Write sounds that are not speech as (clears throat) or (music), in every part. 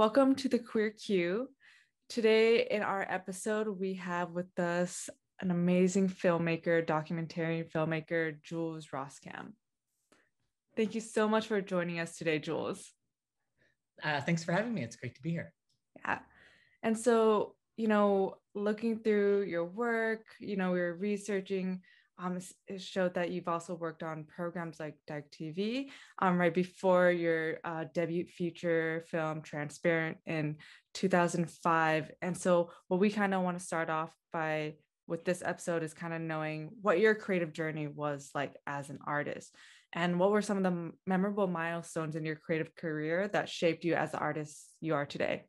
Welcome to the Queer Q. Today, in our episode, we have with us an amazing filmmaker, documentary filmmaker, Jules Rosskam. Thank you so much for joining us today, Jules. Uh, thanks for having me. It's great to be here. Yeah. And so, you know, looking through your work, you know, we were researching um, it showed that you've also worked on programs like Dyke TV um, right before your uh, debut feature film Transparent in 2005. And so, what we kind of want to start off by with this episode is kind of knowing what your creative journey was like as an artist and what were some of the memorable milestones in your creative career that shaped you as the artist you are today.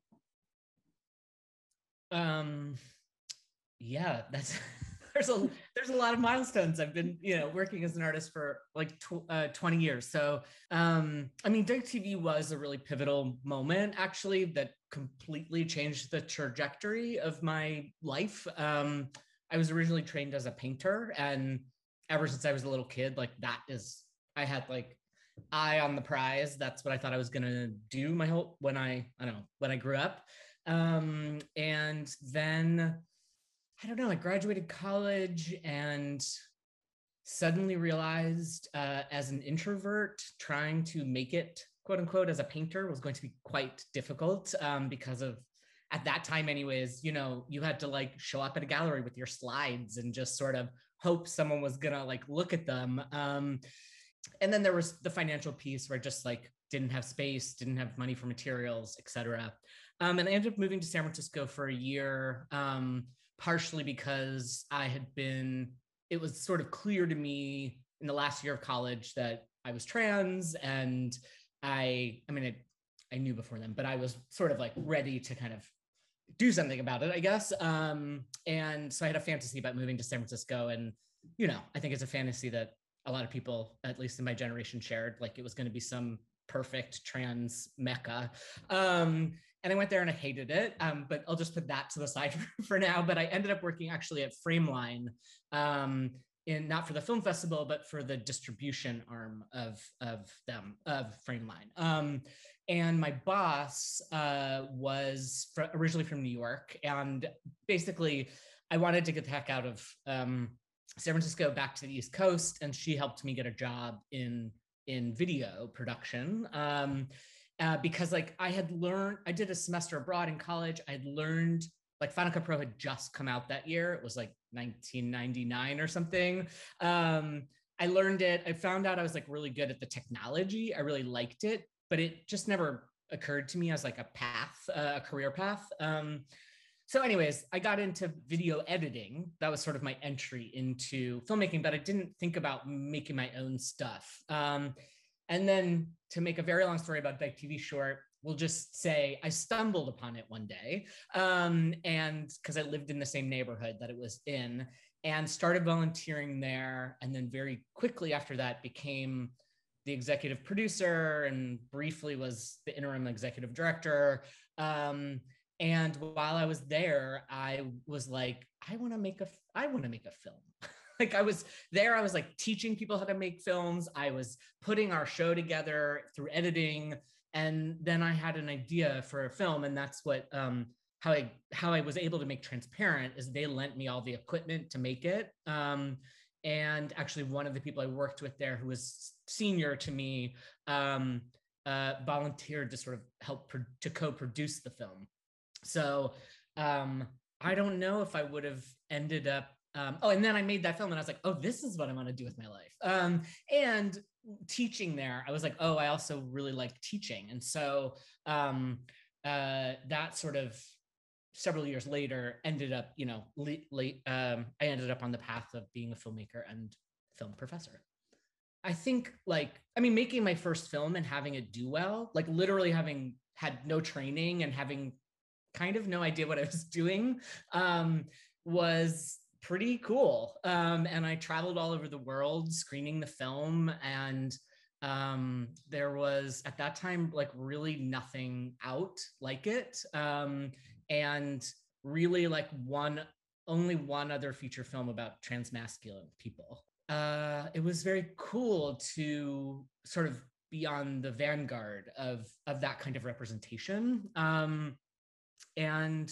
Um, yeah, that's (laughs) there's a there's a lot of milestones. I've been you know working as an artist for like tw- uh, 20 years. So um, I mean, Dyke TV was a really pivotal moment actually that completely changed the trajectory of my life. Um, I was originally trained as a painter, and ever since I was a little kid, like that is I had like eye on the prize. That's what I thought I was gonna do my whole when I I don't know when I grew up. Um, and then I don't know, I graduated college and suddenly realized uh, as an introvert, trying to make it, quote unquote, as a painter was going to be quite difficult um, because of, at that time, anyways, you know, you had to like show up at a gallery with your slides and just sort of hope someone was gonna like look at them. Um, and then there was the financial piece where I just like didn't have space, didn't have money for materials, etc. Um, and I ended up moving to San Francisco for a year. Um, partially because I had been, it was sort of clear to me in the last year of college that I was trans and I, I mean, I, I knew before then, but I was sort of like ready to kind of do something about it, I guess. Um, and so I had a fantasy about moving to San Francisco. And, you know, I think it's a fantasy that a lot of people, at least in my generation, shared. Like it was going to be some perfect trans mecca. Um, and I went there and I hated it. Um, but I'll just put that to the side (laughs) for, now. But I ended up working actually at Frameline, um, in not for the film festival, but for the distribution arm of of them of Frameline. Um, and my boss uh, was fr- originally from New York, and basically, I wanted to get the heck out of um, San Francisco back to the East Coast, and she helped me get a job in in video production. Um, uh, because like I had learned, I did a semester abroad in college. I had learned like Final Cut Pro had just come out that year. It was like 1999 or something. Um, I learned it. I found out I was like really good at the technology. I really liked it, but it just never occurred to me as like a path, uh, a career path. Um, so, anyways, I got into video editing. That was sort of my entry into filmmaking, but I didn't think about making my own stuff. Um, and then to make a very long story about Dyke TV short, we'll just say I stumbled upon it one day. Um, and because I lived in the same neighborhood that it was in and started volunteering there. And then very quickly after that became the executive producer and briefly was the interim executive director. Um, and while I was there, I was like, I want to make a, I want to make a film. (laughs) like I was there, I was like teaching people how to make films. I was putting our show together through editing, and then I had an idea for a film, and that's what um, how I how I was able to make Transparent is they lent me all the equipment to make it. Um, and actually, one of the people I worked with there, who was senior to me, um, uh, volunteered to sort of help pro- to co-produce the film. So um, I don't know if I would have ended up um, oh, and then I made that film and I was like, oh, this is what I want to do with my life. Um, and teaching there, I was like, oh, I also really like teaching. And so um, uh, that sort of several years later ended up, you know, late, late um, I ended up on the path of being a filmmaker and film professor. I think like, I mean, making my first film and having it do well, like literally having had no training and having kind of no idea what I was (laughs) doing um, was pretty cool. Um, and I traveled all over the world screening the film. And um, there was at that time like really nothing out like it. Um, and really like one, only one other feature film about transmasculine people. Uh, it was very cool to sort of be on the vanguard of of that kind of representation. Um, and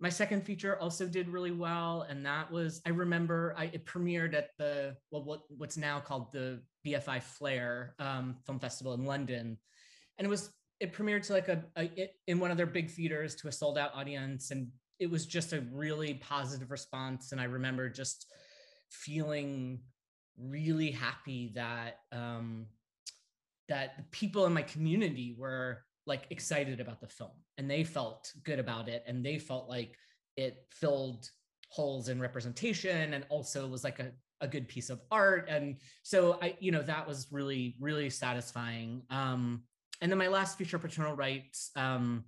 my second feature also did really well, and that was I remember I it premiered at the well what what's now called the BFI Flare um, Film Festival in London, and it was it premiered to like a, a it, in one of their big theaters to a sold out audience, and it was just a really positive response. And I remember just feeling really happy that um, that the people in my community were like excited about the film and they felt good about it and they felt like it filled holes in representation and also was like a, a good piece of art. And so i you know that was really really satisfying. Um and then my last feature paternal rights um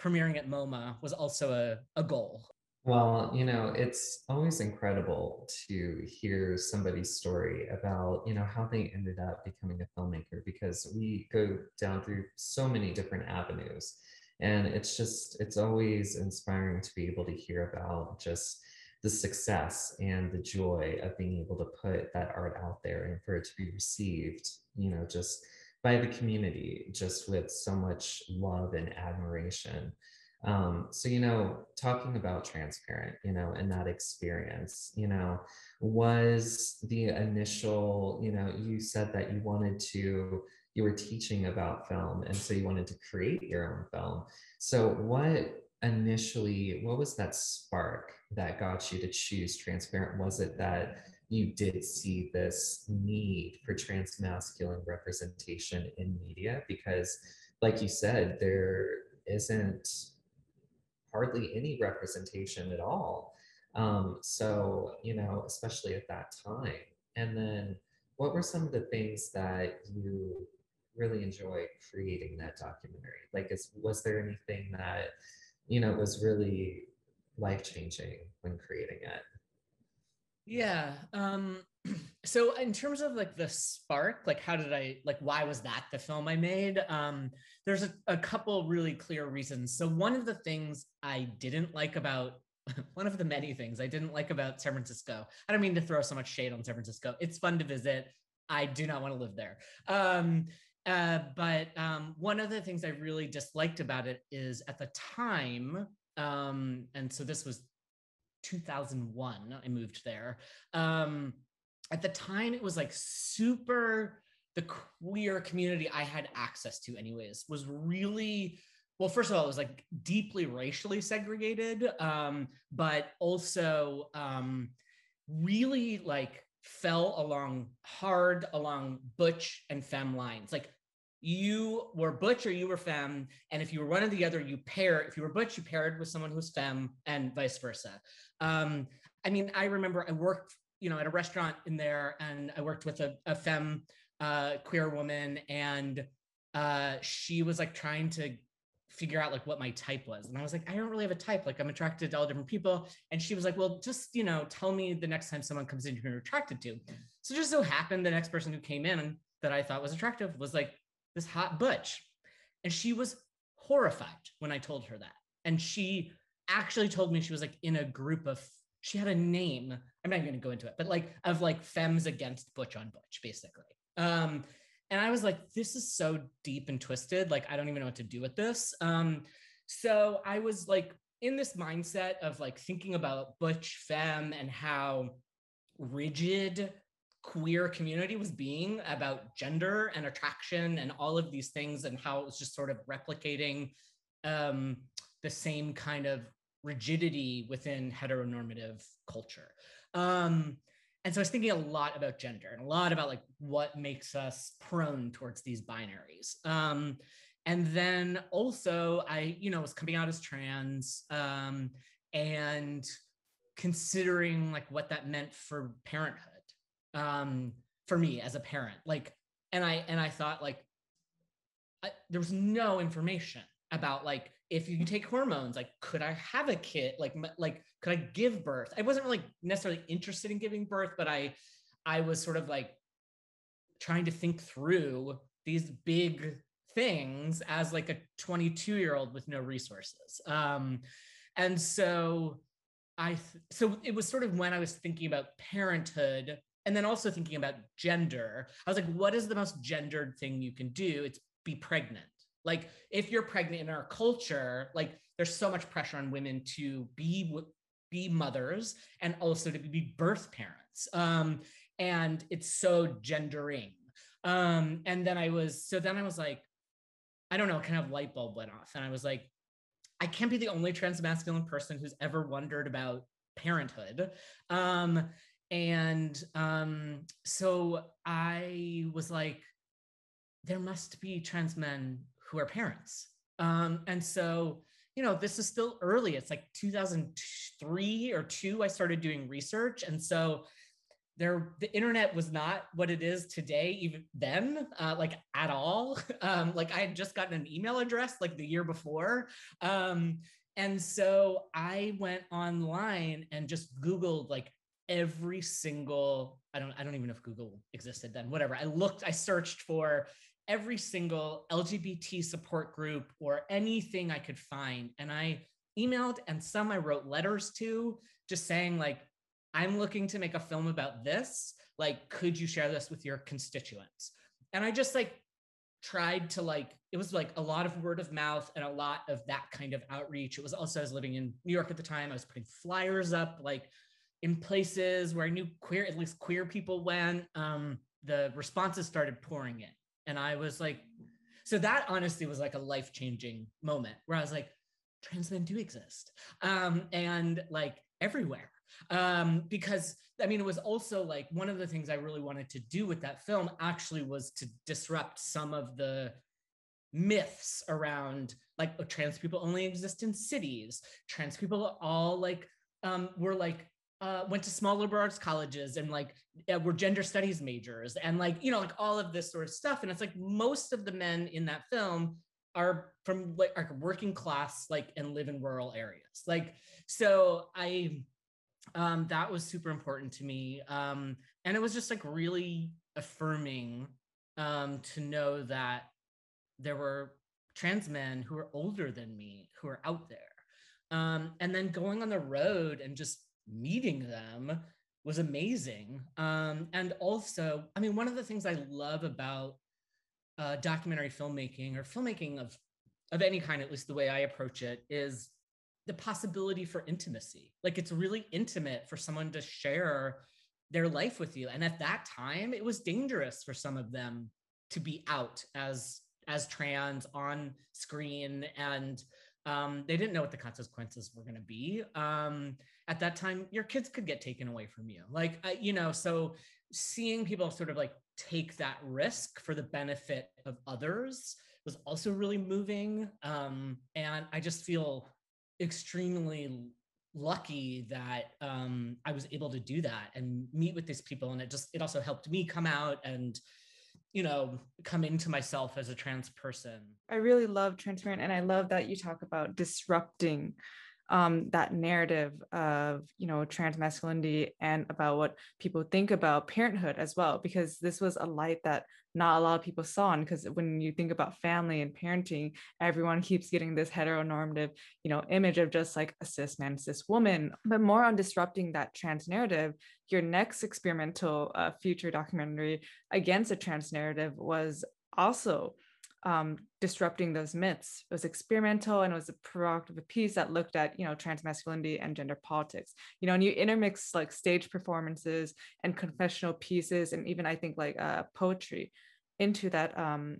premiering at moma was also a, a goal well, you know, it's always incredible to hear somebody's story about, you know, how they ended up becoming a filmmaker because we go down through so many different avenues. And it's just, it's always inspiring to be able to hear about just the success and the joy of being able to put that art out there and for it to be received, you know, just by the community, just with so much love and admiration. Um, so, you know, talking about transparent, you know, and that experience, you know, was the initial, you know, you said that you wanted to, you were teaching about film, and so you wanted to create your own film. So, what initially, what was that spark that got you to choose transparent? Was it that you did see this need for transmasculine representation in media? Because, like you said, there isn't hardly any representation at all. Um, so, you know, especially at that time. And then what were some of the things that you really enjoyed creating that documentary? Like, is, was there anything that, you know, was really life changing when creating it? Yeah. Um, (clears throat) so in terms of like the spark, like how did I like why was that the film I made? Um, there's a, a couple really clear reasons. So one of the things I didn't like about (laughs) one of the many things I didn't like about San Francisco. I don't mean to throw so much shade on San Francisco. It's fun to visit. I do not want to live there. Um, uh, but um, one of the things I really disliked about it is at the time, um, and so this was 2001, I moved there. Um, at the time, it was like super, the queer community I had access to, anyways, was really well first of all it was like deeply racially segregated um, but also um, really like fell along hard along butch and femme lines. Like you were butch or you were femme and if you were one or the other you pair if you were butch you paired with someone who's femme and vice versa. Um, i mean i remember i worked you know at a restaurant in there and i worked with a, a femme uh, queer woman and uh, she was like trying to figure out like what my type was and i was like i don't really have a type like i'm attracted to all different people and she was like well just you know tell me the next time someone comes in you're attracted to so just so happened the next person who came in that i thought was attractive was like this hot butch. And she was horrified when I told her that. And she actually told me she was like in a group of, she had a name. I'm not even going to go into it, but like of like femmes against Butch on Butch, basically. Um, and I was like, this is so deep and twisted. Like, I don't even know what to do with this. Um, so I was like in this mindset of like thinking about Butch Femme and how rigid queer community was being about gender and attraction and all of these things and how it was just sort of replicating um, the same kind of rigidity within heteronormative culture. Um, and so I was thinking a lot about gender and a lot about like what makes us prone towards these binaries. Um, and then also I, you know, was coming out as trans um, and considering like what that meant for parenthood um, for me as a parent. Like, and I and I thought like I, there was no information about like if you take hormones, like could I have a kid? Like like could I give birth? I wasn't really necessarily interested in giving birth, but I I was sort of like trying to think through these big things as like a 22 year old with no resources. Um, and so I th- so it was sort of when I was thinking about parenthood and then also thinking about gender i was like what is the most gendered thing you can do it's be pregnant like if you're pregnant in our culture like there's so much pressure on women to be be mothers and also to be birth parents. Um, and it's so gendering. Um, and then i was so then i was like i don't know kind of light bulb went off. And i was like i can't be the only trans masculine person who's ever wondered about parenthood. Um, and um, so i was like there must be trans men who are parents um, and so you know, this is still early. It's like 2003 or two, I started doing research. And so there, the internet was not what it is today, even then, uh, like at all. (laughs) Um, like I had just gotten an email address like the year before. Um, and so I went online and just Googled like every single, I don't, I don't even know if Google existed then, whatever. I looked, I searched for every single LGBT support group or anything I could find. And I emailed and some I wrote letters to, just saying, like, I'm looking to make a film about this. Like, could you share this with your constituents? And I just like tried to like, it was like a lot of word of mouth and a lot of that kind of outreach. It was also, I was living in New York at the time. I was putting flyers up like in places where I knew queer, at least queer people went. Um, the responses started pouring in. And I was like, so that honestly was like a life changing moment where I was like, trans men do exist. Um, and like everywhere. Um, because I mean, it was also like one of the things I really wanted to do with that film actually was to disrupt some of the myths around like oh, trans people only exist in cities trans people all like um were like uh, went to small liberal arts colleges and like uh, were gender studies majors and like you know like all of this sort of stuff. And it's like most of the men in that film are from like are working class like and live in rural areas. Like so i um that was super important to me. Um and it was just like really affirming um to know that there were trans men who were older than me who are out there. Um and then going on the road and just meeting them was amazing. Um, and also, I mean, one of the things I love about uh, documentary filmmaking or filmmaking of of any kind, at least the way I approach it, is the possibility for intimacy. Like it's really intimate for someone to share their life with you. And at that time, it was dangerous for some of them to be out as as trans on screen and um, they didn't know what the consequences were going to be. Um, at that time, your kids could get taken away from you. Like, uh, you know, so seeing people sort of like take that risk for the benefit of others was also really moving. Um, and I just feel extremely lucky that um, I was able to do that and meet with these people. And it just, it also helped me come out and you know come into myself as a trans person i really love transparent and i love that you talk about disrupting um, that narrative of you know trans masculinity and about what people think about parenthood as well because this was a light that not a lot of people saw and because when you think about family and parenting everyone keeps getting this heteronormative you know image of just like a cis man cis woman. But more on disrupting that trans narrative your next experimental uh, future documentary against a trans narrative was also um, disrupting those myths. It was experimental and it was a provocative piece that looked at, you know, trans masculinity and gender politics. You know, and you intermix like stage performances and confessional pieces, and even I think like uh, poetry into that um,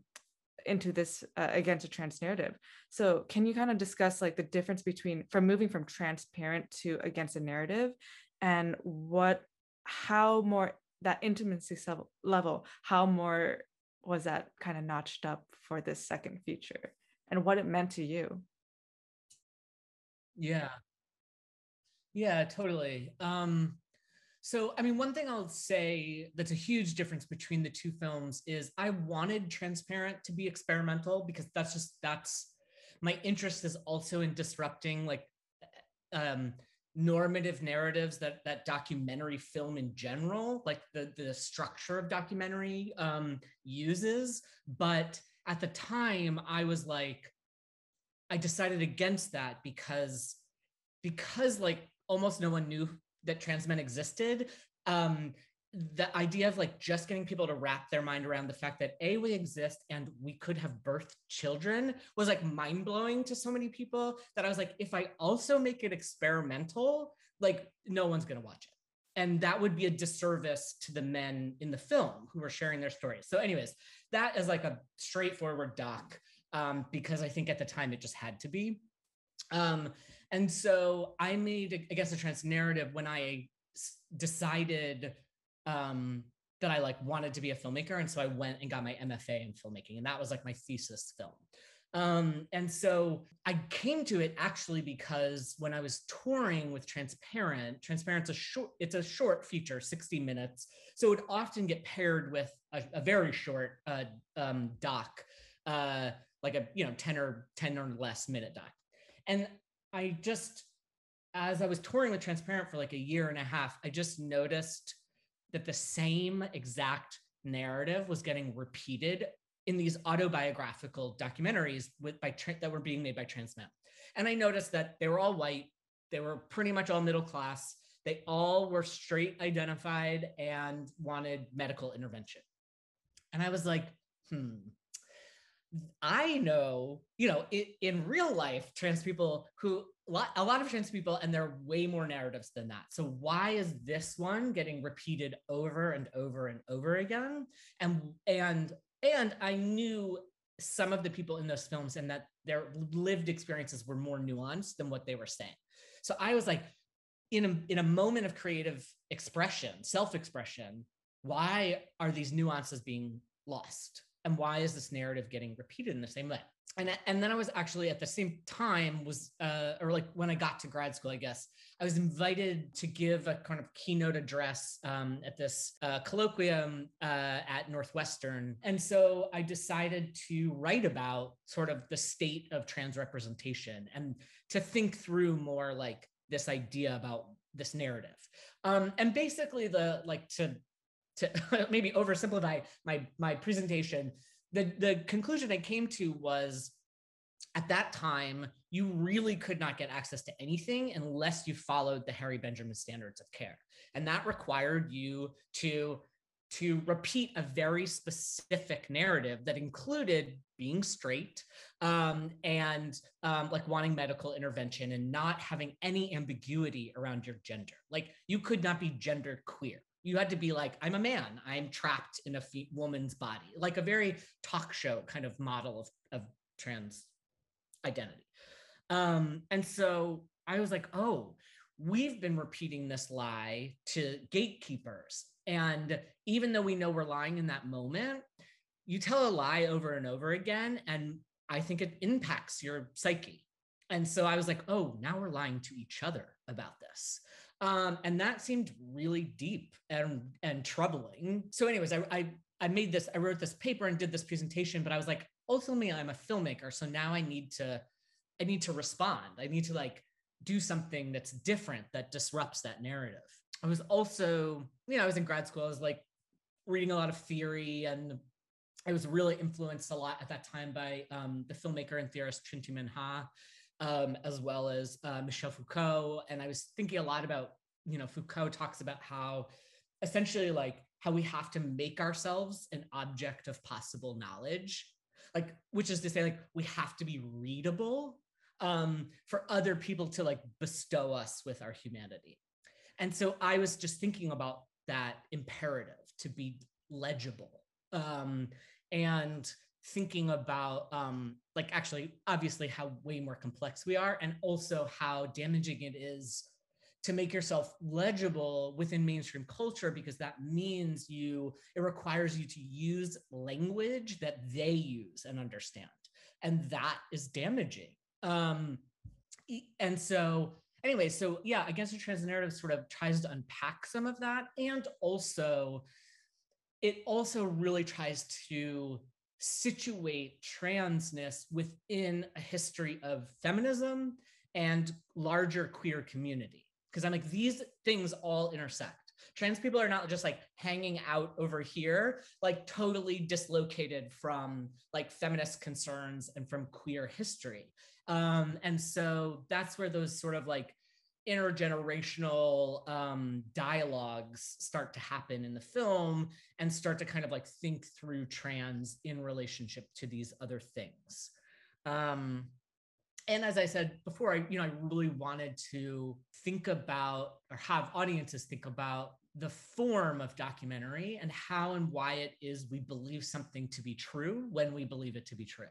into this uh, against a trans narrative. So can you kind of discuss like the difference between from moving from transparent to against a narrative, and what how more that intimacy level, how more was that kind of notched up for this second feature and what it meant to you? Yeah. Yeah totally. Um so i mean one thing i'll say that's a huge difference between the two films is i wanted transparent to be experimental because that's just that's my interest is also in disrupting like um normative narratives that that documentary film in general like the the structure of documentary um uses. But at the time i was like i decided against that because because like almost no one knew that trans men existed. Um the idea of like just getting people to wrap their mind around the fact that a we exist and we could have birthed children was like mind blowing to so many people that I was like, if I also make it experimental, like no one's gonna watch it, and that would be a disservice to the men in the film who were sharing their stories. So, anyways, that is like a straightforward doc um, because I think at the time it just had to be. Um, and so I made, I guess, a trans narrative when I decided um, that I like wanted to be a filmmaker. And so I went and got my MFA in filmmaking. And that was like my thesis film. Um, and so I came to it actually because when I was touring with Transparent, Transparent's a short, it's a short feature, 60 minutes. So it would often get paired with a, a very short uh, um, doc, uh, like a you know 10 or 10 or less minute doc. And I just, as I was touring with Transparent for like a year and a half, I just noticed that the same exact narrative was getting repeated in these autobiographical documentaries with by that were being made by trans men. And I noticed that they were all white, they were pretty much all middle class, they all were straight identified and wanted medical intervention. And I was like, hmm, I know, you know, in, in real life, trans people who a lot of trans people, and there are way more narratives than that. So why is this one getting repeated over and over and over again? And and and I knew some of the people in those films and that their lived experiences were more nuanced than what they were saying. So I was like, in a in a moment of creative expression, self-expression, why are these nuances being lost? And why is this narrative getting repeated in the same way? And, and then i was actually at the same time was uh, or like when i got to grad school i guess i was invited to give a kind of keynote address um, at this uh, colloquium uh, at northwestern. And so i decided to write about sort of the state of trans representation and to think through more like this idea about this narrative. Um, and basically the like to to (laughs) maybe oversimplify my my presentation, the the conclusion I came to was at that time you really could not get access to anything unless you followed the Harry Benjamin standards of care, and that required you to to repeat a very specific narrative that included being straight um, and um, like wanting medical intervention and not having any ambiguity around your gender. Like you could not be gender queer you had to be like i'm a man. I'm trapped in a fe- woman's body. Like a very talk show kind of model of, of trans identity. Um, and so i was like oh we've been repeating this lie to gatekeepers. And even though we know we're lying in that moment you tell a lie over and over again and i think it impacts your psyche. And so i was like oh now we're lying to each other about this um, and that seemed really deep and and troubling. So, anyways, I, I I made this, I wrote this paper and did this presentation, but I was like, ultimately, I'm a filmmaker, so now I need to I need to respond. I need to like do something that's different that disrupts that narrative. I was also, you know, I was in grad school. I was like reading a lot of theory and I was really influenced a lot at that time by um, the filmmaker and theorist Trinh T. Minh-ha um, as well as uh, Michel Foucault. And I was thinking a lot about, you know, Foucault talks about how essentially like how we have to make ourselves an object of possible knowledge, like, which is to say, like, we have to be readable um, for other people to like bestow us with our humanity. And so I was just thinking about that imperative to be legible. Um, and thinking about um, like actually obviously how way more complex we are and also how damaging it is to make yourself legible within mainstream culture because that means you it requires you to use language that they use and understand and that is damaging. Um and so anyway so yeah against the trans narrative sort of tries to unpack some of that and also it also really tries to situate transness within a history of feminism and larger queer community. Because I'm like, these things all intersect. Trans people are not just like hanging out over here, like totally dislocated from like feminist concerns and from queer history. Um, and so that's where those sort of like intergenerational um, dialogues start to happen in the film and start to kind of like think through trans in relationship to these other things. Um, and as I said before, I you know I really wanted to think about or have audiences think about the form of documentary and how and why it is we believe something to be true when we believe it to be true.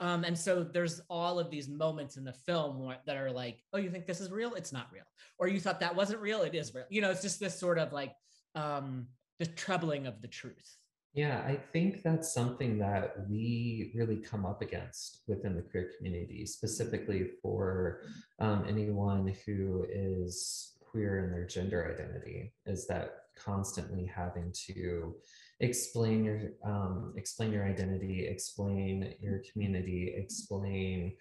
Um, and so there's all of these moments in the film that are like, oh, you think this is real? It's not real. Or you thought that wasn't real? It is real. You know, it's just this sort of like um, the troubling of the truth. Yeah, I think that's something that we really come up against within the queer community, specifically for um, anyone who is queer in their gender identity, is that constantly having to explain your um, explain your identity, explain your community, explain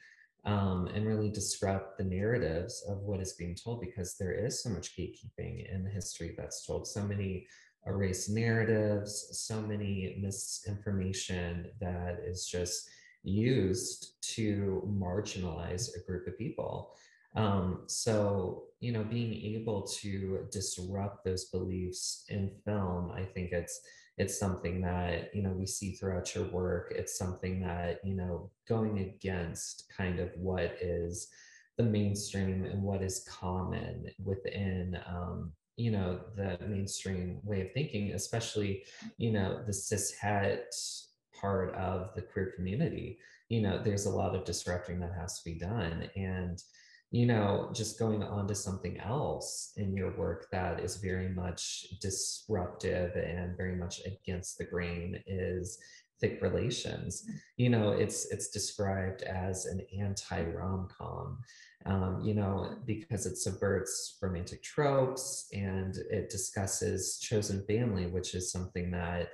um, and really disrupt the narratives of what is being told because there is so much gatekeeping in the history that's told. So many erase narratives, so many misinformation that is just used to marginalize a group of people. Um, so, you know, being able to disrupt those beliefs in film, I think it's it's something that you know we see throughout your work. It's something that you know going against kind of what is the mainstream and what is common within um, you know the mainstream way of thinking especially you know the cis het part of the queer community you know there's a lot of disrupting that has to be done and you know just going on to something else in your work that is very much disruptive and very much against the grain is thick relations. You know it's it's described as an anti rom-com um, you know because it subverts romantic tropes and it discusses chosen family which is something that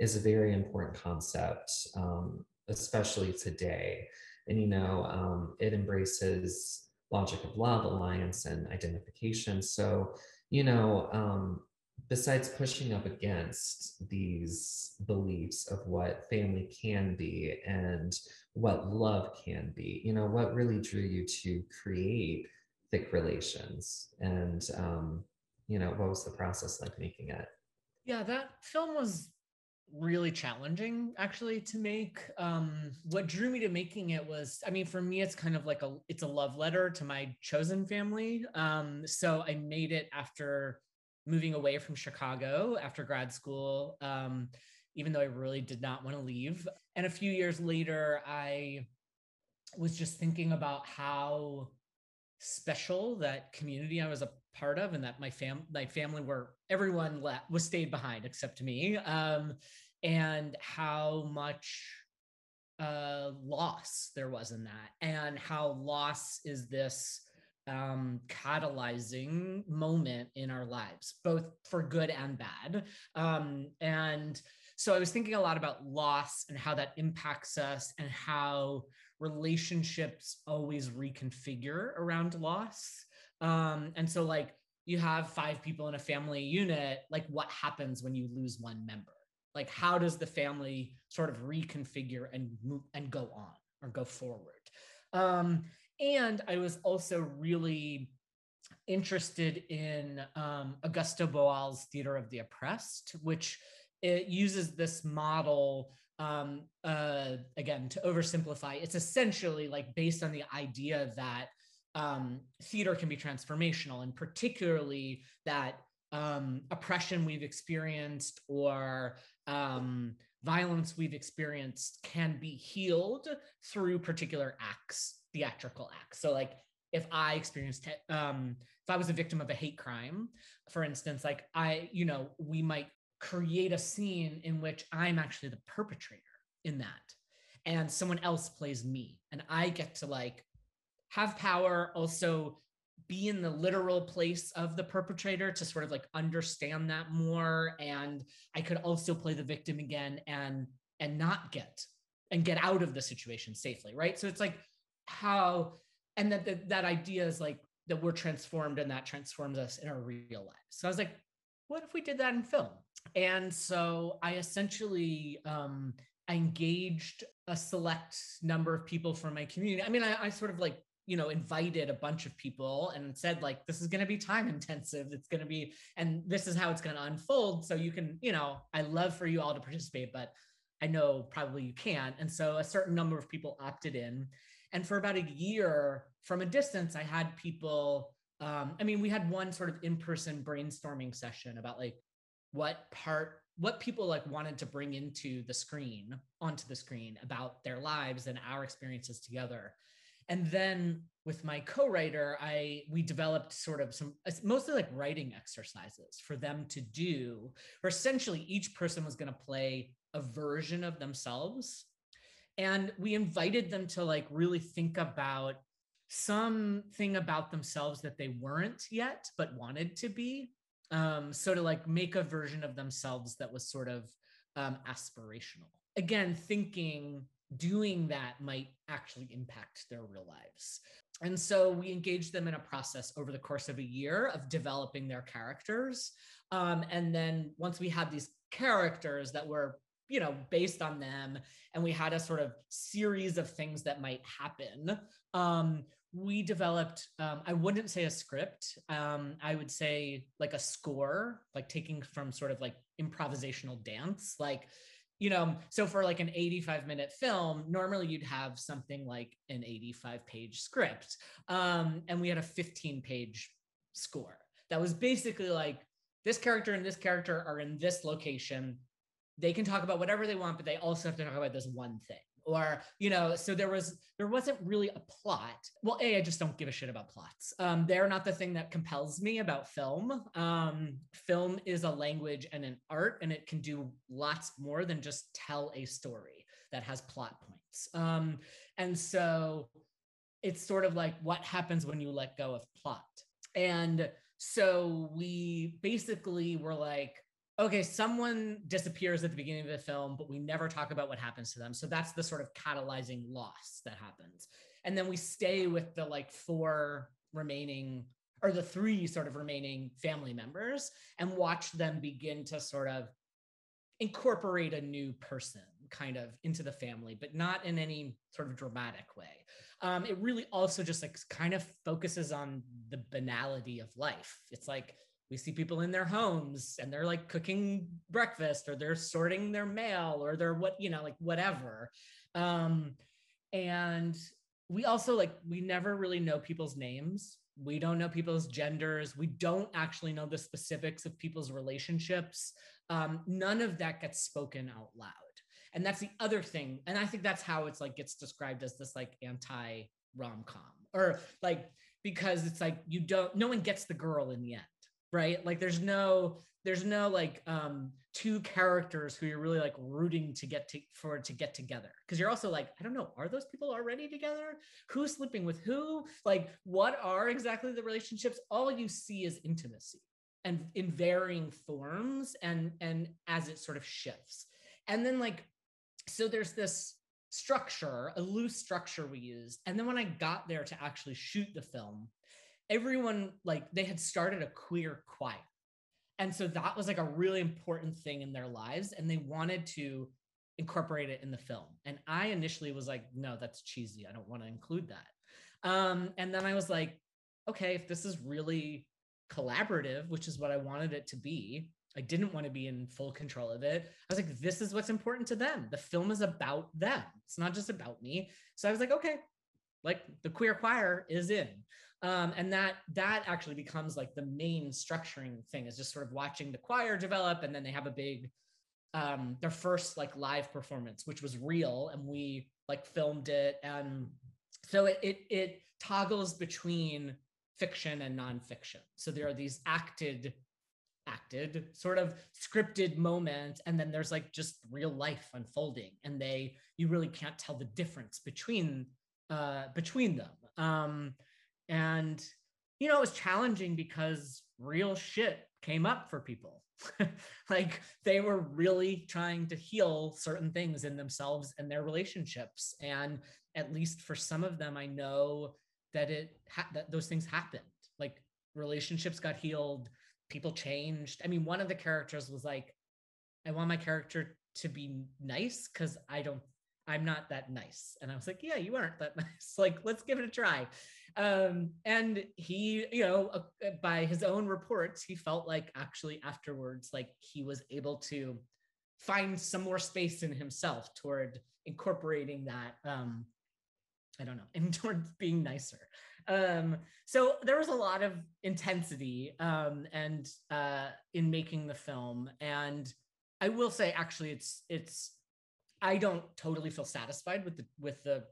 is a very important concept um, especially today. And you know um, it embraces logic of love alliance and identification. So you know um, besides pushing up against these beliefs of what family can be and what love can be you know what really drew you to create thick relations? And um, you know what was the process like making it? Yeah that film was really challenging actually to make um what drew me to making it was i mean for me it's kind of like a it's a love letter to my chosen family um so i made it after moving away from Chicago after grad school, um, even though I really did not want to leave. And a few years later, I was just thinking about how special that community I was a part of, and that my fam my family were everyone left was stayed behind except me, um, and how much uh, loss there was in that, and how loss is this um, catalyzing moment in our lives, both for good and bad. Um, and so I was thinking a lot about loss and how that impacts us and how relationships always reconfigure around loss. Um, and so, like, you have five people in a family unit, like, what happens when you lose one member? Like, how does the family sort of reconfigure and move and go on or go forward? Um, and I was also really interested in um, Augusto Boal's Theater of the Oppressed, which it uses this model um, uh, again to oversimplify. It's essentially like based on the idea that um, theater can be transformational, and particularly that um, oppression we've experienced or um, violence we've experienced can be healed through particular acts theatrical acts. So like if I experienced um if I was a victim of a hate crime, for instance, like I, you know, we might create a scene in which I'm actually the perpetrator in that. And someone else plays me. And I get to like have power, also be in the literal place of the perpetrator to sort of like understand that more. And I could also play the victim again and and not get and get out of the situation safely. Right. So it's like how and that that, that idea is like that we're transformed and that transforms us in our real lives so i was like what if we did that in film and so i essentially um I engaged a select number of people from my community i mean I, I sort of like you know invited a bunch of people and said like this is going to be time intensive. It's going to be and this is how it's going to unfold. So you can you know i love for you all to participate but i know probably you can't. And so a certain number of people opted in. And for about a year from a distance i had people um, i mean we had one sort of in-person brainstorming session about like what part what people like wanted to bring into the screen onto the screen about their lives and our experiences together and then with my co-writer i we developed sort of some mostly like writing exercises for them to do where essentially each person was going to play a version of themselves. And we invited them to like really think about something about themselves that they weren't yet but wanted to be um, so to like make a version of themselves that was sort of um, aspirational. Again thinking doing that might actually impact their real lives. And so we engaged them in a process over the course of a year of developing their characters. Um, and then once we had these characters that were you know based on them and we had a sort of series of things that might happen um, we developed um, i wouldn't say a script um, i would say like a score like taking from sort of like improvisational dance like you know, so for like an 85 minute film, normally you'd have something like an 85 page script. Um, and we had a 15 page score that was basically like this character and this character are in this location. They can talk about whatever they want, but they also have to talk about this one thing or you know so there was there wasn't really a plot. Well a i just don't give a shit about plots. Um, they're not the thing that compels me about film. Um, film is a language and an art and it can do lots more than just tell a story that has plot points. Um, and so it's sort of like what happens when you let go of plot? And so we basically were like okay, someone disappears at the beginning of the film, but we never talk about what happens to them. So that's the sort of catalyzing loss that happens. And then we stay with the like four remaining or the three sort of remaining family members and watch them begin to sort of incorporate a new person kind of into the family, but not in any sort of dramatic way. Um, it really also just like kind of focuses on the banality of life. It's like we see people in their homes and they're like cooking breakfast or they're sorting their mail or they're what you know like whatever. Um and we also like we never really know people's names. We don't know people's genders. We don't actually know the specifics of people's relationships. Um, none of that gets spoken out loud. And that's the other thing. And i think that's how it's like gets described as this like anti rom-com or like because it's like you don't no one gets the girl in the end right? Like there's no there's no like um two characters who you're really like rooting to get to for to get together. Because you're also like i don't know are those people already together? Who's sleeping with who? Like what are exactly the relationships? All you see is intimacy and in varying forms and and as it sort of shifts. And then like so there's this structure a loose structure we used and then when i got there to actually shoot the film everyone like they had started a queer choir. And so that was like a really important thing in their lives. And they wanted to incorporate it in the film. And I initially was like, no, that's cheesy. I don't want to include that. Um, and then I was like, okay, if this is really collaborative, which is what I wanted it to be, I didn't want to be in full control of it. I was like, this is what's important to them. The film is about them. It's not just about me. So I was like, okay, like the queer choir is in um, and that that actually becomes like the main structuring thing is just sort of watching the choir develop and then they have a big um, their first like live performance which was real and we like filmed it and so it it, it toggles between fiction and nonfiction. So there are these acted acted sort of scripted moments and then there's like just real life unfolding and they you really can't tell the difference between uh between them. Um and, you know, it was challenging because real shit came up for people. (laughs) like they were really trying to heal certain things in themselves and their relationships. And at least for some of them, I know that it ha- that those things happened. Like relationships got healed, people changed. I mean, one of the characters was like, I want my character to be nice because I don't I'm not that nice. And I was like, yeah, you aren't that (laughs) nice. Like, let's give it a try. Um, and he, you know, uh, by his own reports, he felt like actually afterwards, like he was able to find some more space in himself toward incorporating that um, I don't know, (laughs) and towards being nicer. Um, so there was a lot of intensity um, and uh, in making the film, and I will say, actually, it's it's I don't totally feel satisfied with the with the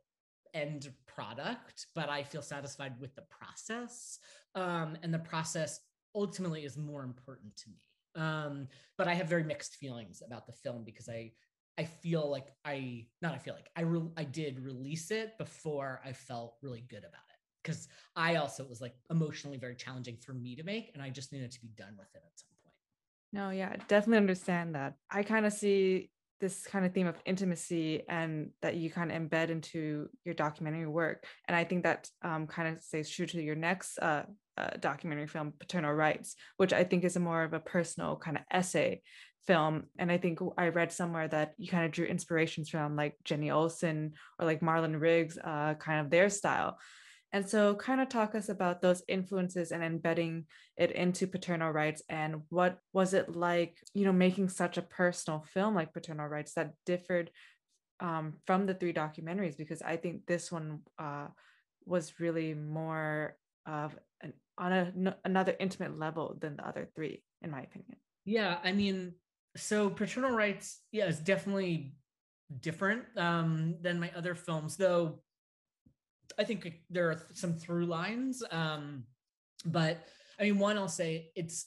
end product, but I feel satisfied with the process, um, and the process ultimately is more important to me. Um, but I have very mixed feelings about the film because I I feel like I not I feel like I re- I did release it before I felt really good about it because I also it was like emotionally very challenging for me to make and I just needed to be done with it at some point. No, yeah, definitely understand that. I kind of see this kind of theme of intimacy and that you kind of embed into your documentary work. And I think that um, kind of stays true to your next uh, uh, documentary film, Paternal Rites, which I think is a more of a personal kind of essay film. And I think I read somewhere that you kind of drew inspirations from like Jenni Olson or like Marlon Riggs, uh, kind of their style. And so, kind of talk us about those influences and embedding it into paternal rites, and what was it like, you know, making such a personal film like Paternal Rites that differed um, from the three documentaries? Because I think this one uh, was really more of an, on a, n- another intimate level than the other three, in my opinion. Yeah, I mean, so paternal rites, yeah, is definitely different um, than my other films, though I think there are some through lines. Um, but I mean, one, I'll say it's,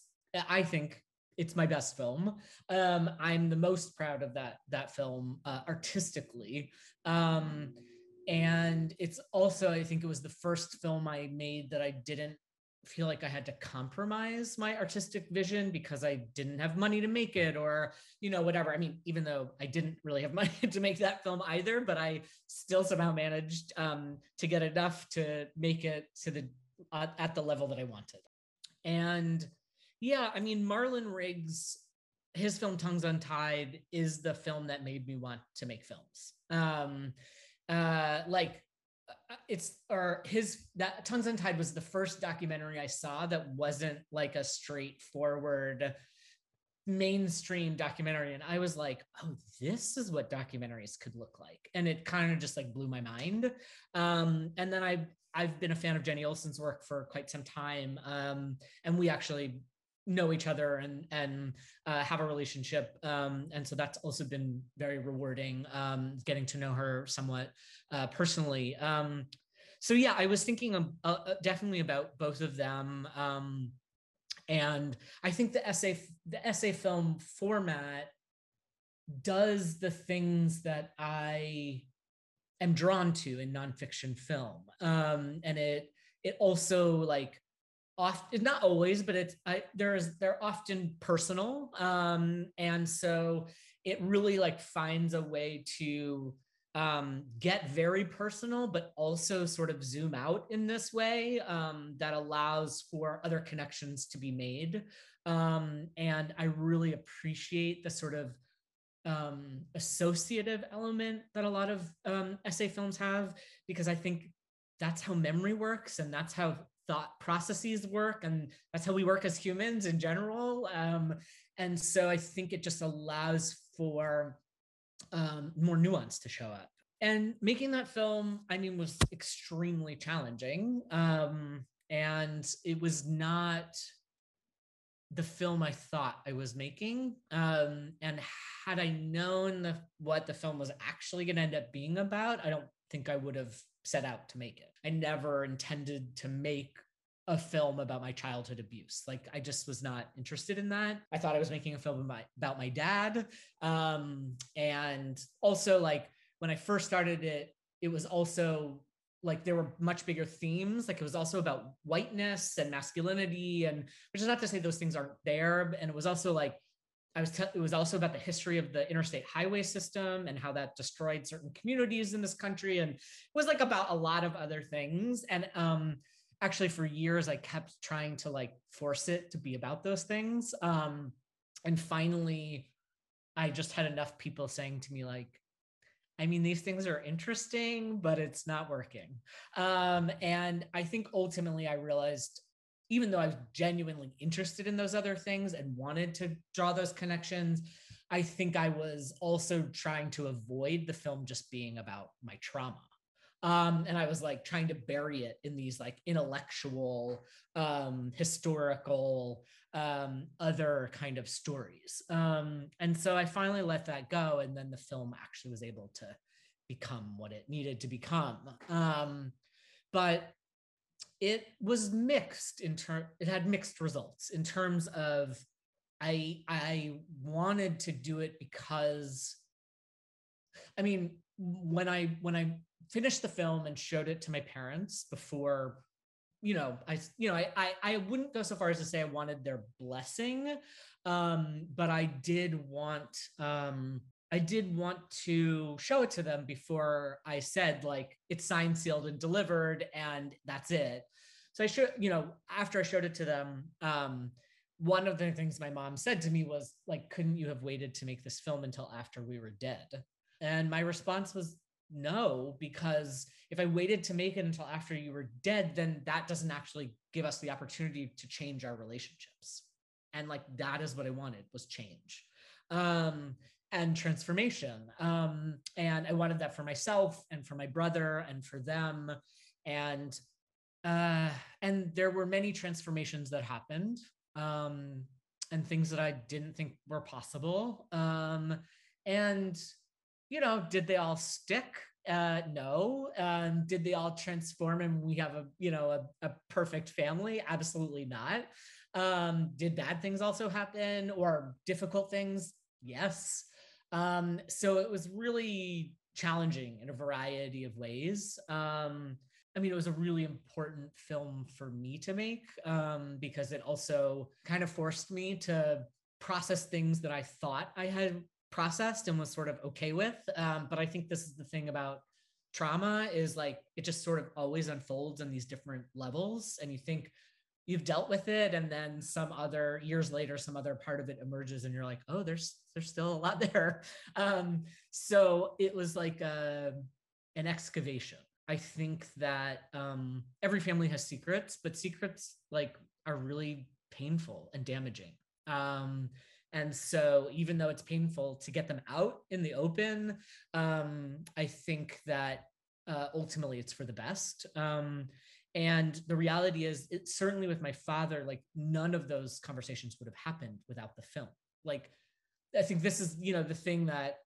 I think it's my best film. Um, I'm the most proud of that, that film uh, artistically. Um, and it's also, I think it was the first film I made that I didn't feel like I had to compromise my artistic vision because I didn't have money to make it or, you know, whatever. I mean, even though I didn't really have (laughs) money to make that film either, but I still somehow managed um, to get enough to make it to the uh, at the level that I wanted. And yeah, I mean, Marlon Riggs, his film Tongues Untied is the film that made me want to make films. Um, uh, like it's or his that Tongues Untied was the first documentary I saw that wasn't like a straightforward mainstream documentary and I was like, "Oh, this is what documentaries could look like." And it kind of just like blew my mind. Um and then I I've been a fan of Jenni Olson's work for quite some time. Um and we actually know each other and and uh, have a relationship um, and so that's also been very rewarding um, getting to know her somewhat uh, personally. Um, so yeah i was thinking of, uh, uh, definitely about both of them um, and i think the essay the essay film format does the things that i am drawn to in nonfiction film um, and it it also like often not always but it's I, there's they're often personal. Um and so it really like finds a way to um get very personal but also sort of zoom out in this way um that allows for other connections to be made. Um and i really appreciate the sort of um associative element that a lot of um essay films have because i think that's how memory works and that's how thought processes work and that's how we work as humans in general. Um, and so i think it just allows for um, more nuance to show up. And making that film i mean was extremely challenging. Um, and it was not the film i thought i was making. Um, and had i known the, what the film was actually going to end up being about i don't think i would have set out to make it. I never intended to make a film about my childhood abuse. Like I just was not interested in that. I thought I was making a film about, about my dad. Um, and also like when I first started it, it was also like there were much bigger themes. Like it was also about whiteness and masculinity, and which is not to say those things aren't there. And it was also like I was. Te- it was also about the history of the interstate highway system and how that destroyed certain communities in this country, and it was like about a lot of other things. And um, actually, for years, I kept trying to like force it to be about those things. Um, and finally, I just had enough people saying to me like, I mean, these things are interesting, but it's not working. Um, and I think ultimately I realized, even though I was genuinely interested in those other things and wanted to draw those connections, I think I was also trying to avoid the film just being about my trauma. Um, and I was like trying to bury it in these like intellectual, um, historical, um, other kind of stories. Um, and so I finally let that go. And then the film actually was able to become what it needed to become. Um, but it was mixed in term it had mixed results in terms of I I wanted to do it because I mean when I when I finished the film and showed it to my parents before you know i you know I, I i wouldn't go so far as to say i wanted their blessing um but i did want um i did want to show it to them before i said like it's signed sealed and delivered and that's it. So i should you know after i showed it to them um one of the things my mom said to me was like couldn't you have waited to make this film until after we were dead? And my response was no, because if I waited to make it until after you were dead, then that doesn't actually give us the opportunity to change our relationships. And like that is what I wanted was change um, and transformation. Um, and I wanted that for myself and for my brother and for them. And uh, and there were many transformations that happened um, and things that I didn't think were possible. Um, and you know, did they all stick? Uh, no. Um, did they all transform and we have a, you know, a, a perfect family? Absolutely not. Um, did bad things also happen or difficult things? Yes. Um, so it was really challenging in a variety of ways. Um, I mean, it was a really important film for me to make um, because it also kind of forced me to process things that I thought I had processed and was sort of okay with. Um, but I think this is the thing about trauma is like it just sort of always unfolds on these different levels. And you think you've dealt with it and then some other years later some other part of it emerges and you're like oh there's there's still a lot (laughs) there. Um so it was like a, an excavation. I think that um every family has secrets but secrets like are really painful and damaging. Um and so, even though it's painful to get them out in the open, um, I think that uh, ultimately it's for the best. Um, and the reality is, it certainly with my father, like none of those conversations would have happened without the film. Like, I think this is, you know, the thing that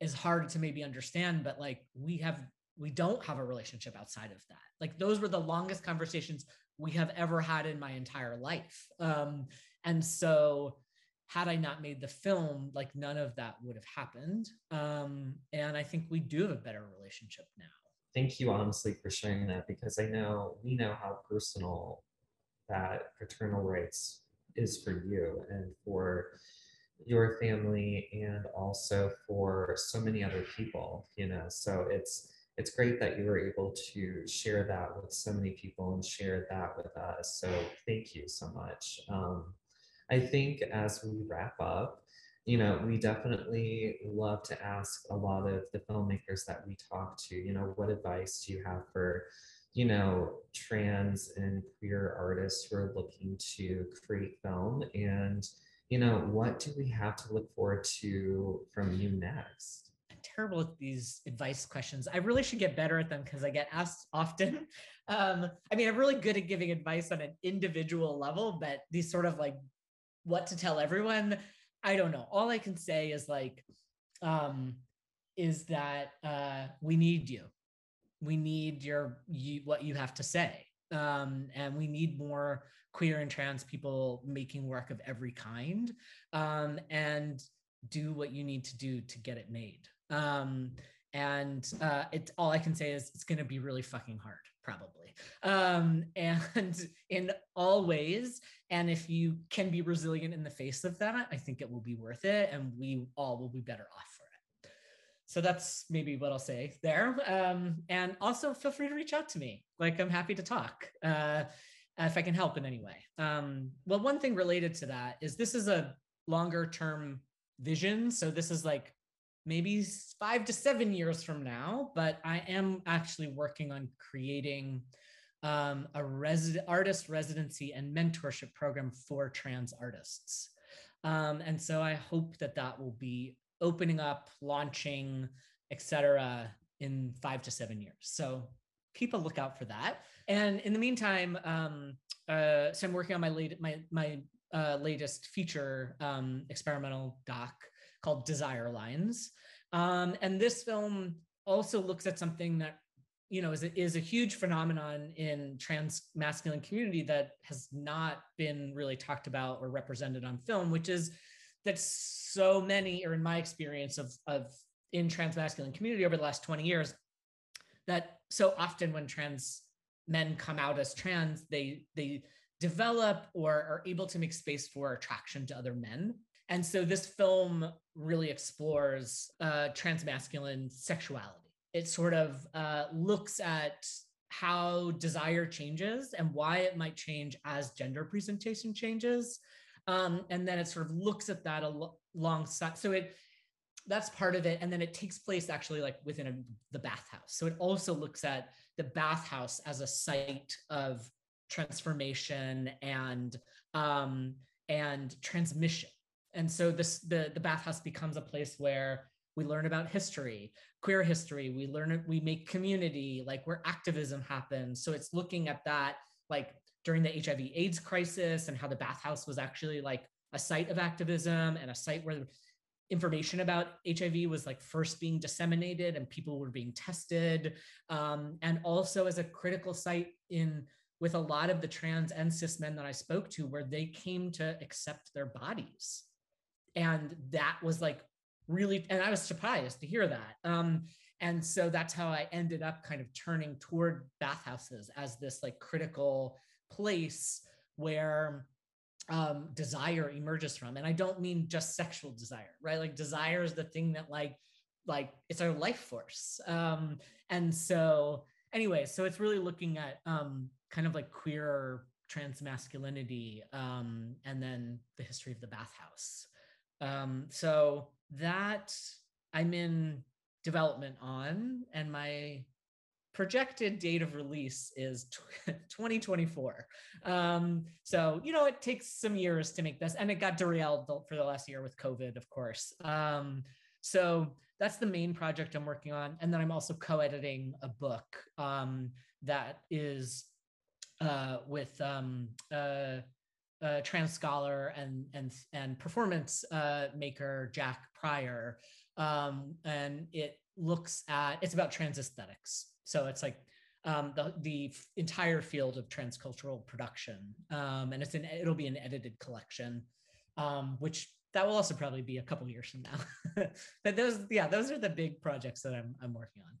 is hard to maybe understand, but like we have, we don't have a relationship outside of that. Like, those were the longest conversations we have ever had in my entire life. Um, and so, had I not made the film, like none of that would have happened. Um, and I think we do have a better relationship now. Thank you, honestly, for sharing that because I know we know how personal that paternal rites is for you and for your family and also for so many other people you know so it's it's great that you were able to share that with so many people and share that with us so thank you so much um, I think as we wrap up, you know, we definitely love to ask a lot of the filmmakers that we talk to, you know, what advice do you have for, you know, trans and queer artists who are looking to create film? And, you know, what do we have to look forward to from you next? Terrible at these advice questions. I really should get better at them because I get asked often. (laughs) Um, I mean, I'm really good at giving advice on an individual level, but these sort of like what to tell everyone. I don't know. All i can say is like um is that uh we need you. We need your you what you have to say. Um and we need more queer and trans people making work of every kind um and do what you need to do to get it made. Um and uh it's all i can say is it's going to be really fucking hard probably um (laughs) and in all ways and if you can be resilient in the face of that, I think it will be worth it and we all will be better off for it. So that's maybe what I'll say there. Um, and also feel free to reach out to me. Like I'm happy to talk uh, if I can help in any way. Um, well, one thing related to that is this is a longer term vision. So this is like maybe five to seven years from now, but I am actually working on creating um, a artist residency and mentorship program for trans artists. Um, and so I hope that that will be opening up, launching, etc., in five to seven years. So keep a lookout for that. And in the meantime, um, uh, so I'm working on my late my my uh, latest feature um, experimental doc called Desire Lines, um, and this film also looks at something that you know is a, is a huge phenomenon in trans masculine community that has not been really talked about or represented on film, which is that so many, or in my experience of of in trans masculine community over the last 20 years, that so often when trans men come out as trans, they they develop or are able to make space for attraction to other men. And so this film really explores uh, transmasculine sexuality. It sort of uh, looks at how desire changes and why it might change as gender presentation changes. Um, and then it sort of looks at that al- alongside. So it that's part of it. And then it takes place actually like within a, the bathhouse. So it also looks at the bathhouse as a site of transformation and um, and transmission. And so this the the bathhouse becomes a place where we learn about history, queer history. We learn we make community, like where activism happens. So it's looking at that like during the HIV/AIDS crisis and how the bathhouse was actually like a site of activism and a site where information about HIV was like first being disseminated and people were being tested, um, and also as a critical site in with a lot of the trans and cis men that I spoke to, where they came to accept their bodies, and that was like really, and I was surprised to hear that. Um, and so that's how I ended up kind of turning toward bathhouses as this like critical place where um, desire emerges from. And I don't mean just sexual desire, right? Like desire is the thing that like, like it's our life force. Um, and so anyway, so it's really looking at um, kind of like queer trans masculinity um, and then the history of the bathhouse. Um, so that I'm in development on, and my projected date of release is 2024 (laughs) um, so you know it takes some years to make this and it got derailed for the last year with covid of course. Um, so that's the main project i'm working on and then i'm also co-editing a book um, that is uh, with um, uh, uh, trans scholar and and and performance uh, maker Jack Pryor, um, and it looks at it's about trans aesthetics. So it's like um, the the entire field of transcultural production, um, and it's an it'll be an edited collection, um, which that will also probably be a couple years from now. (laughs) but those yeah those are the big projects that I'm I'm working on.